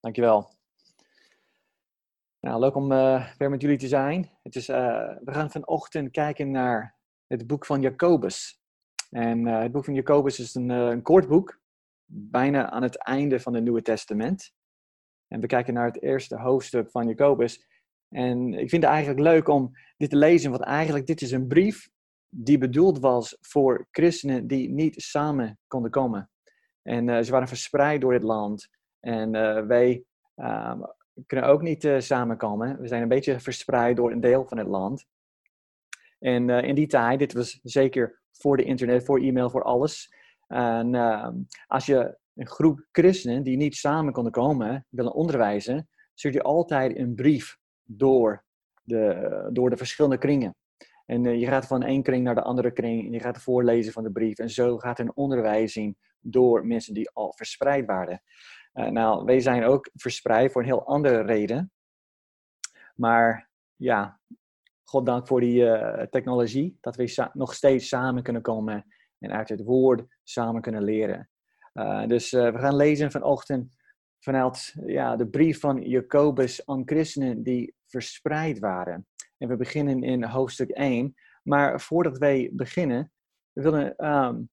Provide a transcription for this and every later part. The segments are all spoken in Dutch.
Dankjewel. Nou, leuk om uh, weer met jullie te zijn. Het is, uh, we gaan vanochtend kijken naar het boek van Jacobus. En uh, het boek van Jacobus is een, een kort boek, bijna aan het einde van het Nieuwe Testament. En we kijken naar het eerste hoofdstuk van Jacobus. En ik vind het eigenlijk leuk om dit te lezen, want eigenlijk dit is een brief die bedoeld was voor christenen die niet samen konden komen. En ze waren verspreid door het land. En uh, wij uh, kunnen ook niet uh, samenkomen. We zijn een beetje verspreid door een deel van het land. En eh, in die tijd, dit was zeker voor de internet, voor e-mail, voor alles. En ehm, als je een groep christenen die niet samen konden komen, willen onderwijzen, stuurt je altijd een brief door de, door de verschillende kringen. En je gaat van één kring naar de andere kring en je gaat voorlezen van de brief. En zo gaat een onderwijzing door mensen die al verspreid waren. Uh, nou, wij zijn ook verspreid voor een heel andere reden. Maar ja, goddank voor die uh, technologie, dat we nog steeds samen kunnen komen en uit het woord samen kunnen leren. Uh, dus we gaan lezen vanochtend vanuit ja, de brief van Jacobus aan christenen die verspreid waren. En we beginnen in hoofdstuk 1. Maar voordat wij beginnen, we willen um,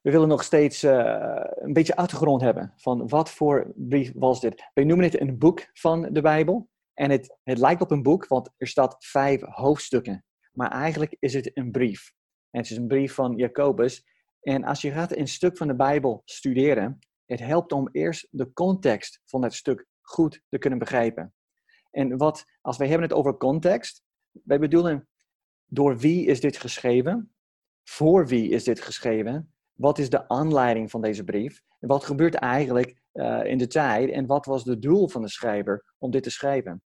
we willen nog steeds uh, een beetje achtergrond hebben van wat voor brief was dit. Wij noemen het een boek van de Bijbel. En het, het lijkt op een boek, want er staat vijf hoofdstukken. Maar eigenlijk is het een brief. En het is een brief van Jacobus. En als je gaat een stuk van de Bijbel studeren, het helpt om eerst de context van dat stuk goed te kunnen begrijpen. En wat, als wij hebben het over context, wij bedoelen door wie is dit geschreven? Voor wie is dit geschreven? Wat is de aanleiding van deze brief? En wat gebeurt eigenlijk uh, in de tijd? En wat was het doel van de schrijver om dit te schrijven?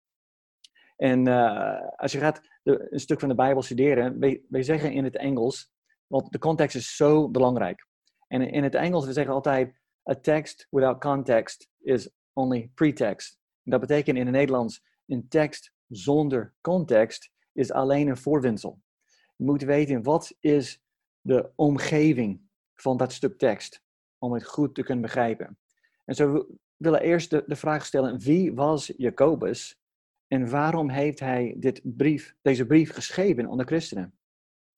En uh, als je gaat een stuk van de Bijbel studeren, wij, zeggen in het Engels, want de context is zo belangrijk. En in het Engels, we zeggen altijd, a text without context is only pretext. Dat betekent in het Nederlands, een tekst zonder context is alleen een voorwensel. Je moet weten, wat is de omgeving van dat stuk tekst. Om het goed te kunnen begrijpen. En zo we willen eerst de, de vraag stellen: wie was Jacobus? En waarom heeft hij dit brief, deze brief geschreven de christenen?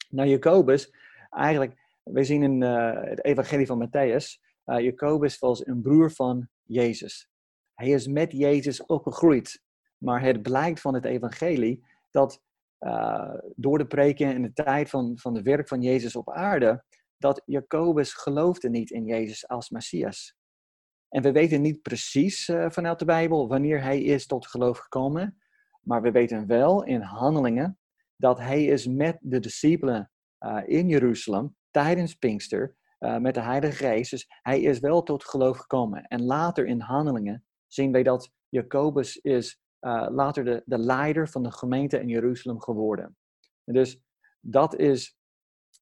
Nou, Jacobus, eigenlijk, we zien in uh, het evangelie van Matthäus, uh, Jacobus was een broer van Jezus. Hij is met Jezus opgegroeid. Maar het blijkt van het evangelie dat uh, door de preken in de tijd van, van het werk van Jezus op aarde, dat Jacobus geloofde niet in Jezus als Messias. En we weten niet precies uh, vanuit de Bijbel wanneer hij is tot geloof gekomen, maar we weten wel in handelingen dat hij is met de discipelen uh, in Jeruzalem tijdens Pinkster uh, met de Heilige Geest. Dus hij is wel tot geloof gekomen. En later in handelingen zien wij dat Jacobus is later de, de leider van de gemeente in Jeruzalem geworden. En dus dat is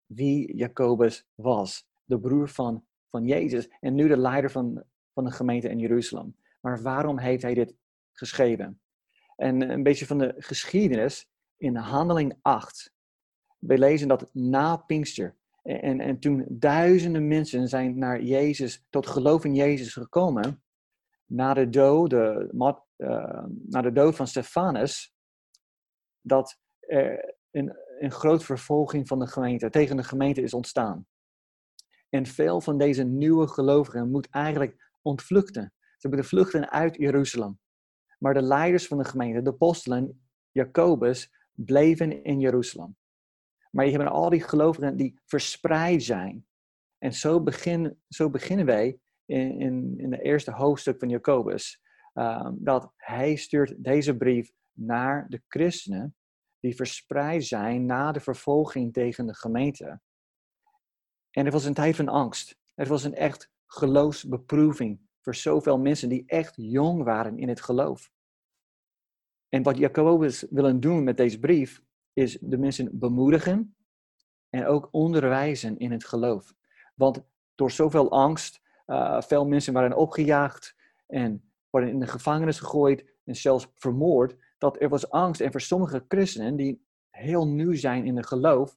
wie Jacobus was. De broer van, van Jezus en nu de leider van, van de gemeente in Jeruzalem. Maar waarom heeft hij dit geschreven? En een beetje van de geschiedenis in Handeling 8. We lezen dat na Pinkster. En, en toen duizenden mensen zijn naar Jezus, tot geloof in Jezus gekomen. Na de dood, de, uh, na de dood van Stefanus. Dat er een een groot vervolging van de gemeente, tegen de gemeente is ontstaan. En veel van deze nieuwe gelovigen moeten eigenlijk ontvluchten. Ze moeten vluchten uit Jeruzalem. Maar de leiders van de gemeente, de apostelen, Jacobus, bleven in Jeruzalem. Maar je hebt al die gelovigen die verspreid zijn. En zo, begin, zo beginnen wij in, in, de eerste hoofdstuk van Jacobus. Um, dat hij stuurt deze brief naar de christenen die verspreid zijn na de vervolging tegen de gemeente. En het was een tijd van angst. Het was een echt geloofsbeproeving voor zoveel mensen die echt jong waren in het geloof. En wat Jacobus wil doen met deze brief, is de mensen bemoedigen en ook onderwijzen in het geloof. Want door zoveel angst, uh, veel mensen waren opgejaagd en worden in de gevangenis gegooid en zelfs vermoord dat er was angst. En voor sommige christenen die heel nieuw zijn in het geloof,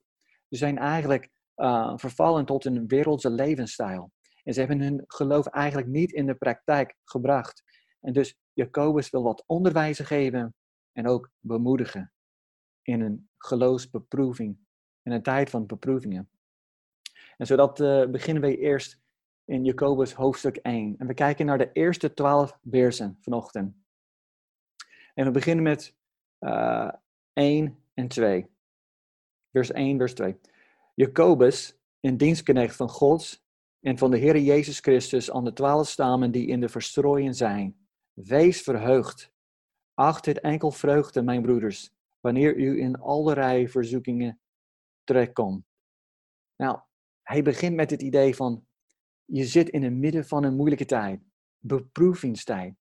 zijn eigenlijk uh, vervallen tot een wereldse levensstijl. En ze hebben hun geloof eigenlijk niet in de praktijk gebracht. En dus Jacobus wil wat onderwijzen geven en ook bemoedigen in een geloofsbeproeving, in een tijd van beproevingen. En zodat uh, beginnen we eerst in Jacobus hoofdstuk 1. En we kijken naar de eerste twaalf versen vanochtend. En we beginnen met uh, eh, 1 en 2. Vers 1, vers 2. Jacobus, een dienstknecht van God en van de Heer Jezus Christus aan de twaalf stammen die in de verstrooien zijn. Wees verheugd. Acht het enkel vreugde, mijn broeders, wanneer u in allerlei verzoekingen terechtkomt. Nou, hij begint met het idee van, je zit in het midden van een moeilijke tijd, beproevingstijd.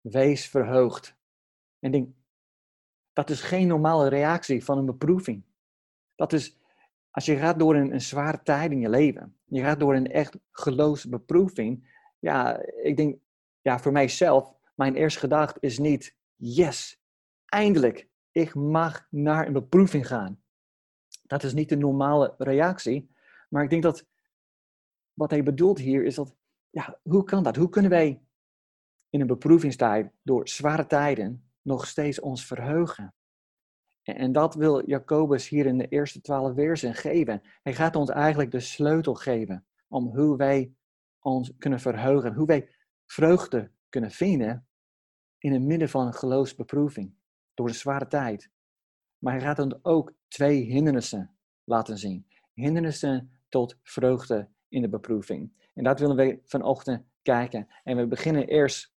Wees verheugd. En denk, dat is geen normale reactie van een beproeving. Dat is, als je gaat door een, een zware tijd in je leven, je gaat door een echt geloofsbeproeving, ja, ik denk, ja, voor mijzelf, mijn eerste gedachte is niet, yes, eindelijk, ik mag naar een beproeving gaan. Dat is niet de normale reactie, maar ik denk dat wat hij bedoelt hier is dat, ja, hoe kan dat? Hoe kunnen wij in een beproevingstijd, door zware tijden, nog steeds ons verheugen? En dat wil Jacobus hier in de eerste twaalf versen geven. Hij gaat ons eigenlijk de sleutel geven om hoe wij ons kunnen verheugen, hoe wij vreugde kunnen vinden in het midden van een geloofsbeproeving, door een zware tijd. Maar hij gaat ons ook twee hindernissen laten zien. Hindernissen tot vreugde in de beproeving. En dat willen we vanochtend kijken. En we beginnen eerst,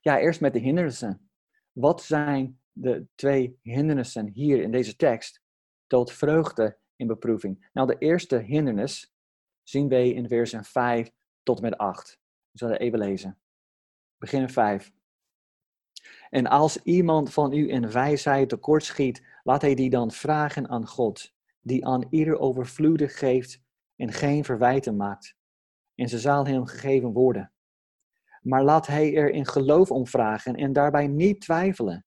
ja, eerst met de hindernissen. Wat zijn de twee hindernissen hier in deze tekst tot vreugde in beproeving? Nou, de eerste hindernis zien wij in versen 5 tot met 8. We zullen even lezen. Begin 5. En als iemand van u in wijsheid tekortschiet, laat hij die dan vragen aan God, die aan ieder overvloedig geeft en geen verwijten maakt. En ze zal hem gegeven worden. Maar laat hij er in geloof om vragen en daarbij niet twijfelen.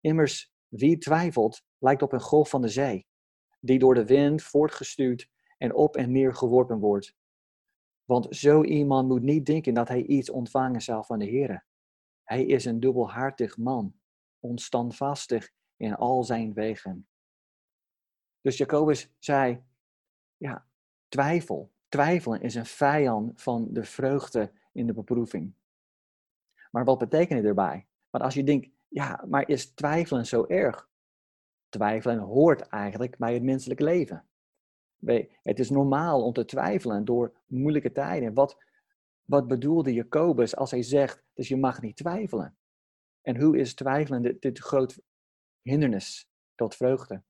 Immers, wie twijfelt, lijkt op een golf van de zee, die door de wind voortgestuurd en op en neer geworpen wordt. Want zo iemand moet niet denken dat hij iets ontvangen zal van de Heer. Hij is een dubbelhartig man, onstandvastig in al zijn wegen. Dus Jacobus zei, ja, twijfel. Twijfelen is een vijand van de vreugde in de beproeving. Maar wat betekent het erbij? Want als je denkt, ja, maar is twijfelen zo erg? Twijfelen hoort eigenlijk bij het menselijke leven. Het is normaal om te twijfelen door moeilijke tijden. Wat, wat bedoelde Jacobus als hij zegt, dus je mag niet twijfelen? En hoe is twijfelen dit, dit groot hindernis tot vreugde?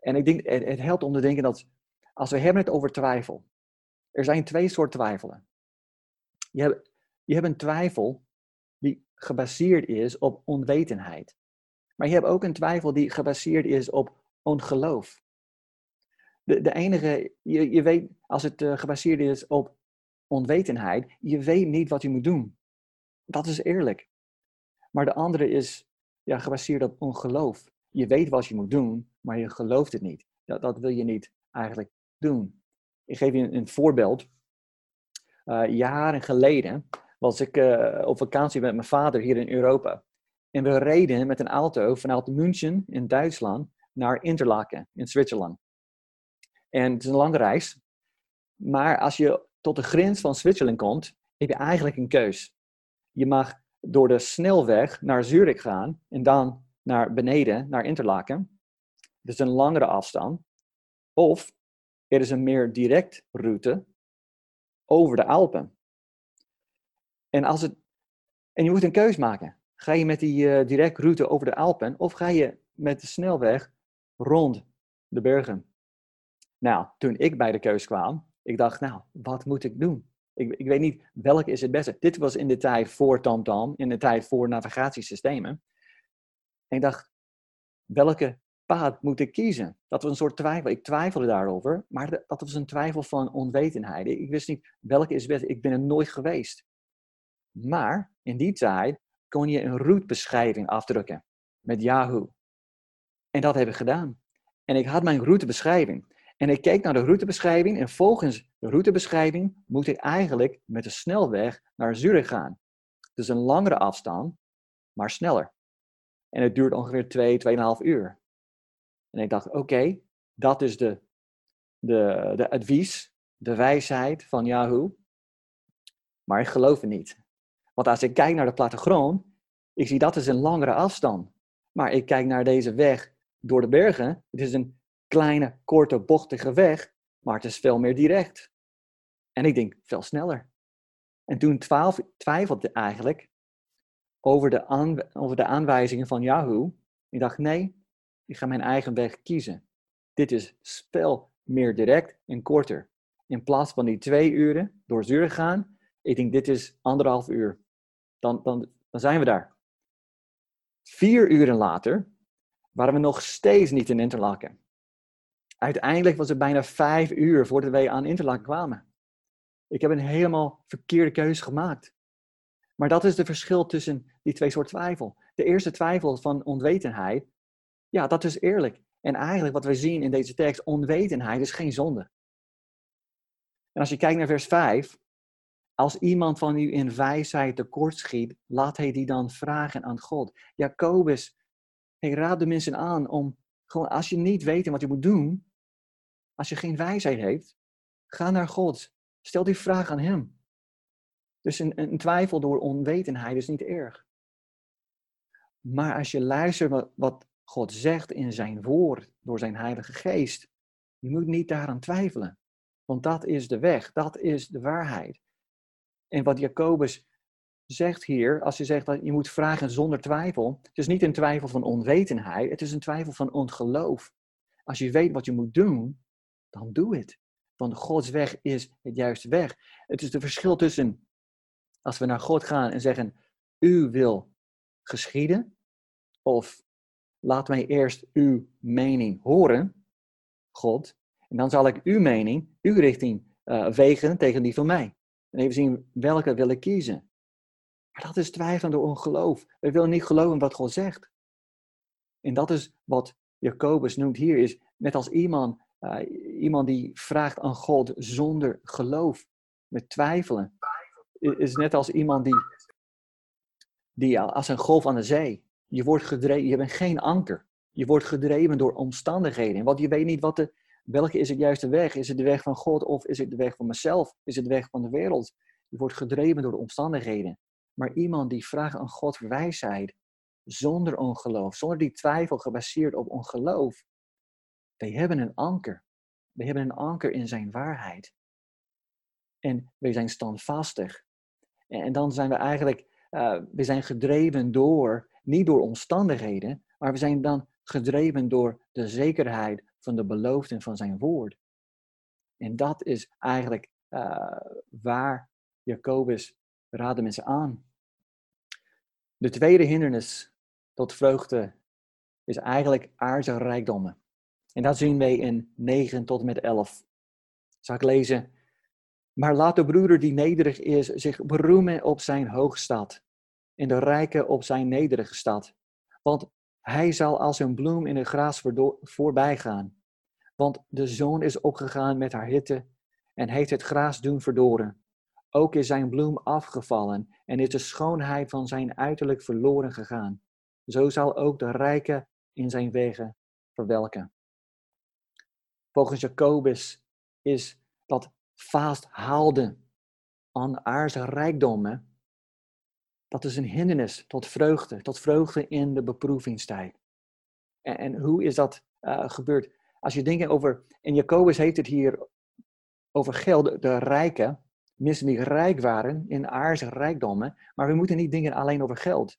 En ik denk, het, het helpt om te denken dat als we hebben het over twijfel, er zijn twee soorten twijfelen. Je hebt, je hebt een twijfel gebaseerd is op onwetendheid. Maar je hebt ook een twijfel die gebaseerd is op ongeloof. De, de enige, je, je weet, als het uh, gebaseerd is op onwetendheid, je weet niet wat je moet doen. Dat is eerlijk. Maar de andere is ja, gebaseerd op ongeloof. Je weet wat je moet doen, maar je gelooft het niet. Dat, dat wil je niet eigenlijk doen. Ik geef je een, voorbeeld. Uh, jaren geleden was ik uh, op vakantie met mijn vader hier in Europa. En we reden met een auto vanuit München in Duitsland naar Interlaken in Zwitserland. En het is een lange reis. Maar als je tot de grens van Zwitserland komt, heb je eigenlijk een keus. Je mag door de snelweg naar Zurich gaan en dan naar beneden, naar Interlaken. Dat is een langere afstand. Of er is een meer direct route over de Alpen. En, als het, en je moet een keus maken. Ga je met die uh, direct route over de Alpen of ga je met de snelweg rond de bergen? Nou, toen ik bij de keus kwam, ik dacht, nou, wat moet ik doen? Ik, ik weet niet welke is het beste. Dit was in de tijd voor TomTom, in de tijd voor navigatiesystemen. En ik dacht, welke paad moet ik kiezen? Dat was een soort twijfel. Ik twijfelde daarover, maar dat was een twijfel van onwetendheid. Ik wist niet welke is best. Ik ben er nooit geweest. Maar in die tijd kon je een routebeschrijving afdrukken met Yahoo. En dat heb ik gedaan. En ik had mijn routebeschrijving. En ik keek naar de routebeschrijving en volgens de routebeschrijving moet ik eigenlijk met de snelweg naar Zurich gaan. Dus een langere afstand, maar sneller. En het duurt ongeveer 2, 2,5 uur. En ik dacht, oké, dat is de, de, de advies, de wijsheid van Yahoo. Maar ik geloof het niet. Want als ik kijk naar de plattegrond, ik zie dat is een langere afstand. Maar ik kijk naar deze weg door de bergen. Het is een kleine, korte, bochtige weg, maar het is veel meer direct. En ik denk, veel sneller. En toen twijfelde eigenlijk over de, over de aanwijzingen van Yahoo. Ik dacht, nee, ik ga mijn eigen weg kiezen. Dit is veel meer direct en korter. In plaats van die twee uren door Zurich gaan, ik denk, dit is anderhalf uur. Dan, dan, dan zijn we daar. Vier uren later waren we nog steeds niet in Interlaken. Uiteindelijk was het bijna vijf uur voordat wij aan Interlaken kwamen. Ik heb een helemaal verkeerde keuze gemaakt. Maar dat is het verschil tussen die twee soorten twijfel. De eerste twijfel van onwetendheid, ja, dat is eerlijk. En eigenlijk wat we zien in deze tekst, onwetendheid is geen zonde. En als je kijkt naar vers 5, als iemand van u in wijsheid tekortschiet, laat hij die dan vragen aan God. Jacobus, hij raadt de mensen aan om gewoon, als je niet weet wat je moet doen, als je geen wijsheid heeft, ga naar God. Stel die vraag aan Hem. Dus een, een twijfel door onwetendheid is niet erg. Maar als je luistert wat God zegt in zijn woord, door zijn Heilige Geest, je moet niet daaraan twijfelen. Want dat is de weg, dat is de waarheid. En wat Jacobus zegt hier, als hij zegt dat je moet vragen zonder twijfel, het is niet een twijfel van onwetendheid, het is een twijfel van ongeloof. Als je weet wat je moet doen, dan doe het. Want Gods weg is het juiste weg. Het is het verschil tussen als we naar God gaan en zeggen, u wil geschieden, of laat mij eerst uw mening horen, God, en dan zal ik uw mening, uw richting uh, wegen tegen die van mij. En even zien welke wil ik kiezen. Maar dat is twijfelende ongeloof. We willen niet geloven wat God zegt. En dat is wat Jacobus noemt hier, is net als iemand, uh, iemand die vraagt aan God zonder geloof, met twijfelen. Is net als iemand die, die als een golf aan de zee. Je wordt gedreven, je bent geen anker. Je wordt gedreven door omstandigheden. Want je weet niet wat de, welke is het juiste weg. Is het de weg van God of is het de weg van mezelf? Is het de weg van de wereld? Je wordt gedreven door de omstandigheden. Maar iemand die vraagt aan God wijsheid, zonder ongeloof, zonder die twijfel gebaseerd op ongeloof, wij hebben een anker. We hebben een anker in zijn waarheid. En we zijn standvastig. En dan zijn we eigenlijk, uh, we zijn gedreven door, niet door omstandigheden, maar we zijn dan gedreven door de zekerheid van de beloofden van zijn woord. En dat is eigenlijk uh, waar Jacobus raadde mensen aan. De tweede hindernis tot vreugde is eigenlijk aardse rijkdommen. En dat zien wij in 9 tot en met 11. Zal ik lezen? Maar laat de broeder die nederig is zich beroemen op zijn hoogstad en de rijke op zijn nederige stad. Want hij zal als een bloem in het gras voorbij gaan. Want de zon is opgegaan met haar hitte en heeft het gras doen verdoren. Ook is zijn bloem afgevallen en is de schoonheid van zijn uiterlijk verloren gegaan. Zo zal ook de rijke in zijn wegen verwelken. Volgens Jacobus is dat vasthouden aan aardse rijkdommen, dat is een hindernis tot vreugde, tot vreugde in de beproevingstijd. En, en hoe is dat uh, gebeurd? Als je denkt over, en Jacobus heeft het hier over geld, de rijken, mensen die rijk waren in aardse rijkdommen, maar we moeten niet denken alleen over geld.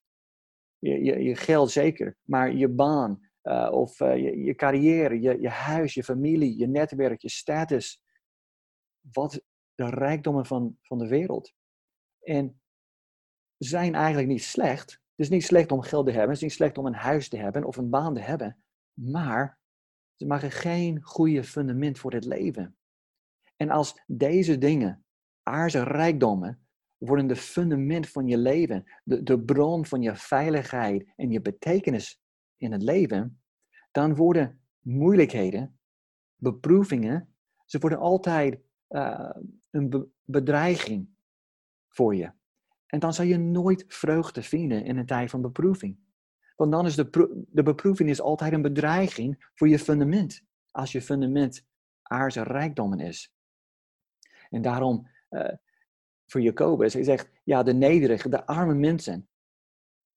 Je, je, je geld zeker, maar je baan, uh, of uh, je, je, carrière, je, je huis, je familie, je netwerk, je status. Wat de rijkdommen van, van de wereld. En zijn eigenlijk niet slecht. Het is niet slecht om geld te hebben, het is niet slecht om een huis te hebben of een baan te hebben. Maar ze maken geen goede fundament voor het leven. En als deze dingen, aardse rijkdommen, worden de fundament van je leven, de, de bron van je veiligheid en je betekenis in het leven, dan worden moeilijkheden beproevingen, ze worden altijd uh, een bedreiging voor je. En dan zal je nooit vreugde vinden in een tijd van beproeving. Want dan is de, de beproeving is altijd een bedreiging voor je fundament. Als je fundament aardse rijkdommen is. En daarom, uh, voor Jacobus, hij zegt, ja, de nederige, de arme mensen.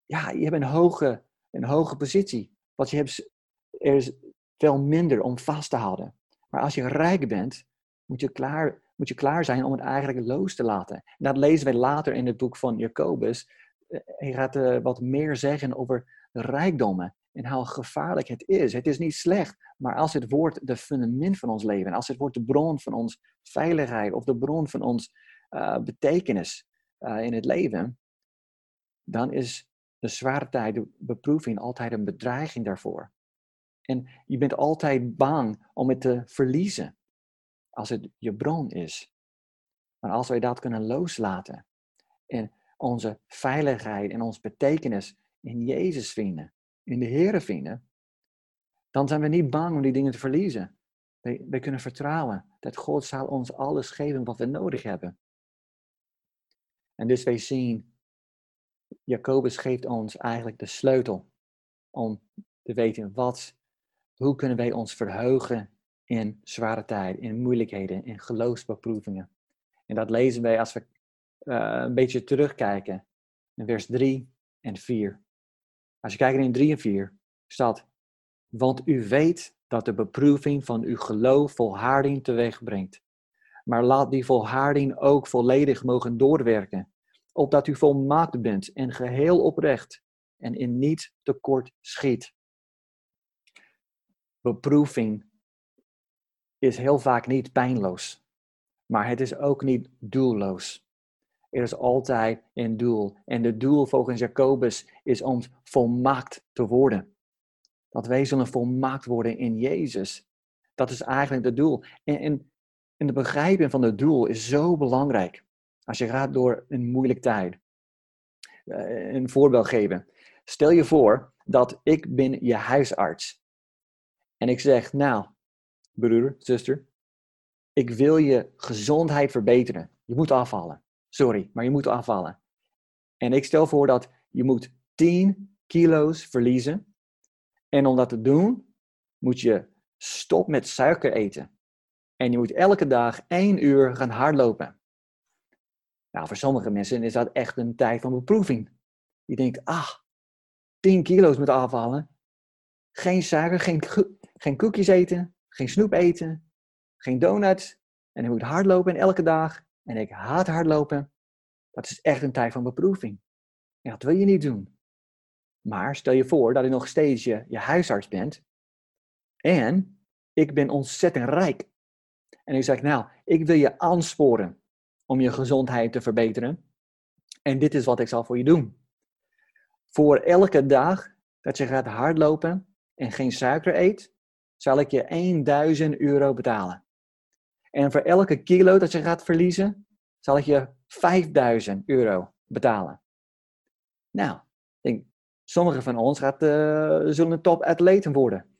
Ja, je hebt een hoge, een hoge positie. Want je hebt, er is veel minder om vast te houden. Maar als je rijk bent, moet je klaar, moet je klaar zijn om het eigenlijk los te laten. En dat lezen wij later in het boek van Jacobus. Eh, hij gaat uh, wat meer zeggen over rijkdommen en hoe gevaarlijk het is. Het is niet slecht, maar als het wordt de fundament van ons leven, als het wordt de bron van ons veiligheid of de bron van ons uh, betekenis in het leven, dan is de zware tijd, de beproeving, altijd een bedreiging daarvoor. En je bent altijd bang om het te verliezen als het je bron is. Maar als wij dat kunnen loslaten en onze veiligheid en onze betekenis in Jezus vinden, in de Heer vinden, dan zijn we niet bang om die dingen te verliezen. We, we kunnen vertrouwen dat God zal ons alles geven wat we nodig hebben. En dus wij zien, Jacobus geeft ons eigenlijk de sleutel om te weten wat, hoe kunnen wij ons verheugen in zware tijden, in moeilijkheden, in geloofsbeproevingen. En dat lezen wij als we uh, een beetje terugkijken in vers 3 en 4. Als je kijkt in 3 en 4 staat, want u weet dat de beproeving van uw geloof volharding teweeg brengt. Maar laat die volharding ook volledig mogen doorwerken, opdat u volmaakt bent en geheel oprecht en in niet tekort schiet. Beproeving is heel vaak niet pijnloos, maar het is ook niet doelloos. Er is altijd een doel. En het doel volgens Jacobus is om volmaakt te worden. Dat wij zullen volmaakt worden in Jezus. Dat is eigenlijk het doel. En, en, en de begrijping van het doel is zo belangrijk. Als je gaat door een moeilijke tijd. Uh, een voorbeeld geven. Stel je voor dat ik ben je huisarts. En ik zeg, nou, broer, zuster, ik wil je gezondheid verbeteren. Je moet afvallen. Sorry, maar je moet afvallen. En ik stel voor dat je moet 10 kilo's verliezen. En om dat te doen, moet je stop met suiker eten. En je moet elke dag 1 uur gaan hardlopen. Nou, voor sommige mensen is dat echt een tijd van beproeving. Je denkt, ah, 10 kilo's moet afvallen. Geen suiker, geen, geen koekjes eten, geen snoep eten, geen donuts. En je moet hardlopen elke dag. En ik haat hardlopen. Dat is echt een tijd van beproeving. En dat wil je niet doen. Maar stel je voor dat je nog steeds je, je huisarts bent. En ik ben ontzettend rijk. En ik zeg, nou, ik wil je aansporen om je gezondheid te verbeteren. En dit is wat ik zal voor je doen. Voor elke dag dat je gaat hardlopen en geen suiker eet, zal ik je 1000 euro betalen. En voor elke kilo dat je gaat verliezen, zal ik je 5000 euro betalen. Nou, denk, sommigen van ons gaat, uh, zullen top-atleten worden.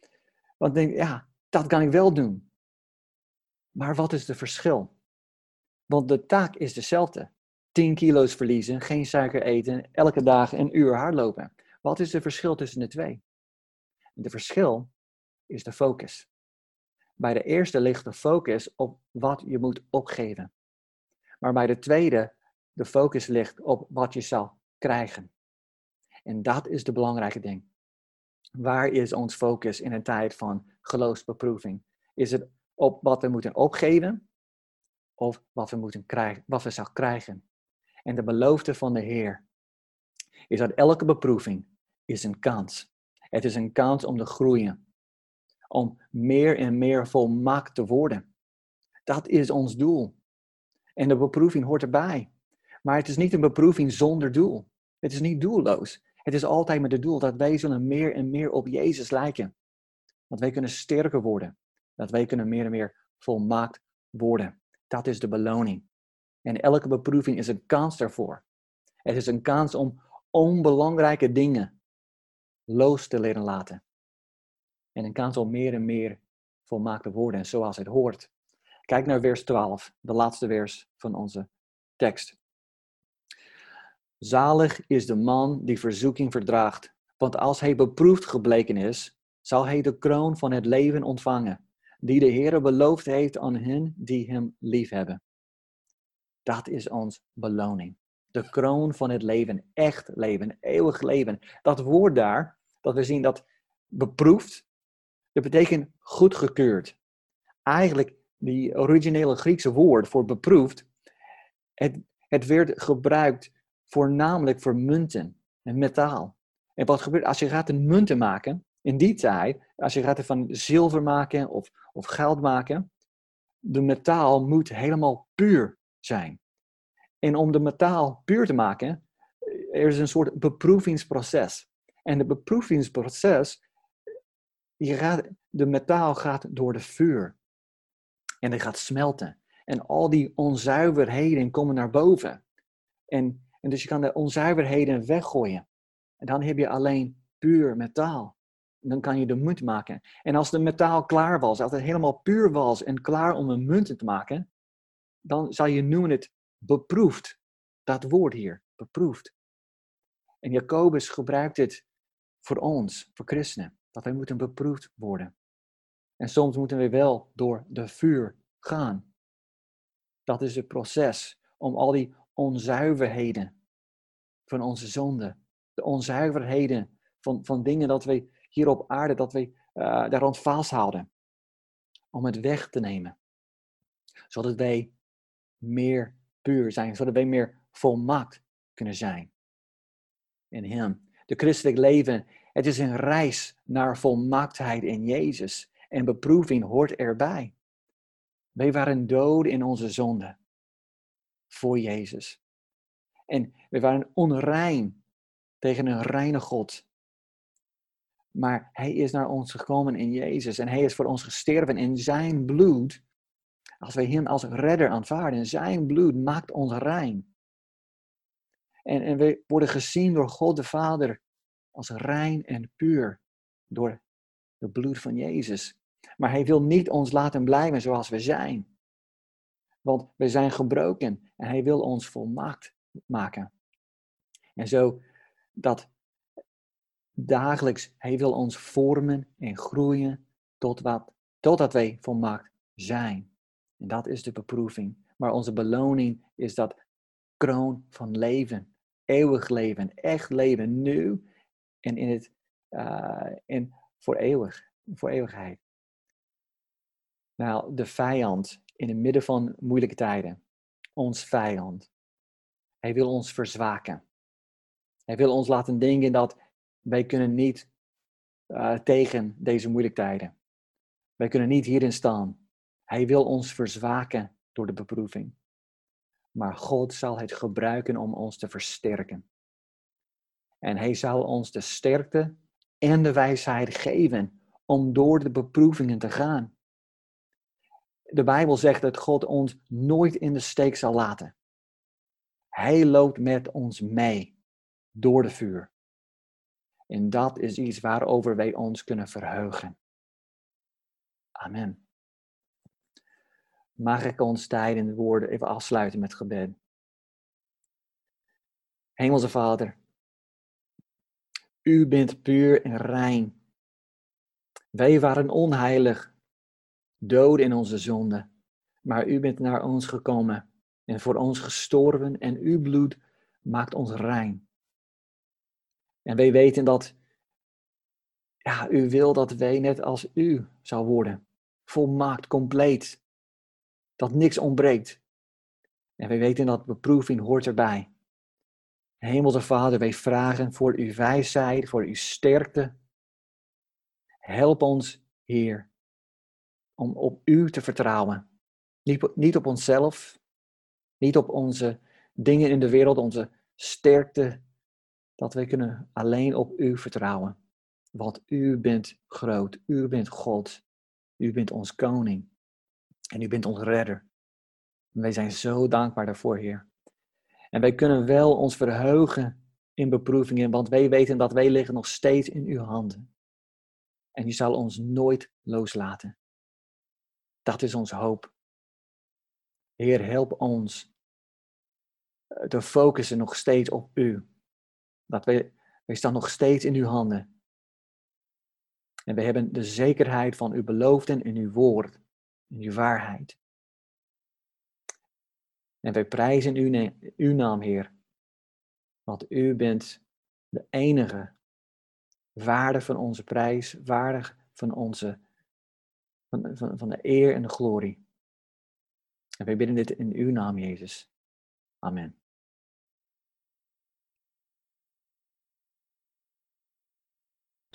Want denk, ja, dat kan ik wel doen. Maar wat is het verschil? Want de taak is dezelfde. 10 kilo's verliezen, geen suiker eten, elke dag een uur hardlopen. Wat is het verschil tussen de twee? De verschil is de focus. Bij de eerste ligt de focus op wat je moet opgeven. Maar bij de tweede, de focus ligt op wat je zal krijgen. En dat is de belangrijke ding. Waar is ons focus in een tijd van geloofsbeproeving? Is het op wat we moeten opgeven of wat we, moeten krijgen, wat we zal krijgen? En de belofte van de Heer is dat elke beproeving is een kans. Het is een kans om te groeien om meer en meer volmaakt te worden. Dat is ons doel. En de beproeving hoort erbij. Maar het is niet een beproeving zonder doel. Het is niet doelloos. Het is altijd met het doel dat wij zullen meer en meer op Jezus lijken. Dat wij kunnen sterker worden. Dat wij kunnen meer en meer volmaakt worden. Dat is de beloning. En elke beproeving is een kans daarvoor. Het is een kans om onbelangrijke dingen los te leren laten. En een kans om meer en meer volmaakt worden zoals het hoort. Kijk naar vers 12, de laatste vers van onze tekst. Zalig is de man die verzoeking verdraagt, want als hij beproefd gebleken is, zal hij de kroon van het leven ontvangen, die de Heer beloofd heeft aan hen die hem liefhebben. Dat is ons beloning. De kroon van het leven, echt leven, eeuwig leven. Dat woord daar, dat we zien dat beproefd, dat betekent goedgekeurd. Eigenlijk, die originele Griekse woord voor beproefd, het, het werd gebruikt voornamelijk voor munten en metaal. En wat gebeurt als je gaat een munten maken, in die tijd, als je gaat van zilver maken of, of geld maken, de metaal moet helemaal puur zijn. En om de metaal puur te maken, er is een soort beproevingsproces. En de beproevingsproces, gaat, de metaal gaat door de vuur. En het gaat smelten. En al die onzuiverheden komen naar boven. En, en dus je kan de onzuiverheden weggooien. En dan heb je alleen puur metaal. En dan kan je de munt maken. En als de metaal klaar was, als het helemaal puur was en klaar om een munt te maken, dan zou je noemen het beproefd. Dat woord hier, beproefd. En Jacobus gebruikt het voor ons, voor christenen, dat wij moeten beproefd worden. En soms moeten we wel door de vuur gaan. Dat is het proces om al die onzuiverheden van onze zonde, de onzuiverheden van, van dingen dat we hier op aarde, dat we uh, daar rond vasthouden, om het weg te nemen. Zodat wij meer puur zijn, zodat wij meer volmaakt kunnen zijn in Hem. De christelijk leven, het is een reis naar volmaaktheid in Jezus. En beproeving hoort erbij. Wij waren dood in onze zonde voor Jezus. En we waren onrein tegen een reine God. Maar Hij is naar ons gekomen in Jezus en Hij is voor ons gesterven in Zijn bloed. Als wij Hem als redder aanvaarden, Zijn bloed maakt ons rein. En, en we worden gezien door God de Vader als rein en puur door het bloed van Jezus. Maar Hij wil niet ons laten blijven zoals we zijn. Want we zijn gebroken en Hij wil ons volmaakt maken. En zo dat dagelijks, Hij wil ons vormen en groeien tot wat, totdat wij volmaakt zijn. En dat is de beproeving. Maar onze beloning is dat kroon van leven. Eeuwig leven, echt leven, nu en in het, uh, voor eeuwig, voor eeuwigheid. Nou, de vijand in het midden van moeilijke tijden, ons vijand, hij wil ons verzwaken. Hij wil ons laten denken dat wij kunnen niet uh, tegen deze moeilijke tijden. Wij kunnen niet hierin staan. Hij wil ons verzwaken door de beproeving. Maar God zal het gebruiken om ons te versterken. En hij zal ons de sterkte en de wijsheid geven om door de beproevingen te gaan. De Bijbel zegt dat God ons nooit in de steek zal laten. Hij loopt met ons mee door de vuur. En dat is iets waarover wij ons kunnen verheugen. Amen. Mag ik ons tijd in de woorden even afsluiten met gebed. Hemelse Vader, u bent puur en rein. Wij waren onheilig, dood in onze zonde, maar u bent naar ons gekomen en voor ons gestorven en uw bloed maakt ons rein. En wij weten dat ja, u wil dat wij net als u zou worden, volmaakt, compleet, dat niks ontbreekt. En wij weten dat beproeving hoort erbij. Hemelse Vader, wij vragen voor uw wijsheid, voor uw sterkte. Help ons, Heer, om op u te vertrouwen. Niet, op onszelf, niet op onze dingen in de wereld, onze sterkte, dat wij kunnen alleen op u vertrouwen. Want u bent groot, u bent God, u bent ons koning en u bent ons redder. wij zijn zo dankbaar daarvoor, Heer. En wij kunnen wel ons verheugen in beproevingen, want wij weten dat wij liggen nog steeds in uw handen. En u zal ons nooit loslaten. Dat is onze hoop. Heer, help ons eh, te focussen nog steeds op U. Dat wij, wij staan nog steeds in uw handen. En we hebben de zekerheid van uw beloofden in uw woord, in uw waarheid. En wij prijzen uw, uw naam, Heer. Want u bent de enige waardig van onze prijs, waardig van, onze, van, van de eer en de glorie. En wij bidden dit in uw naam, Jezus. Amen.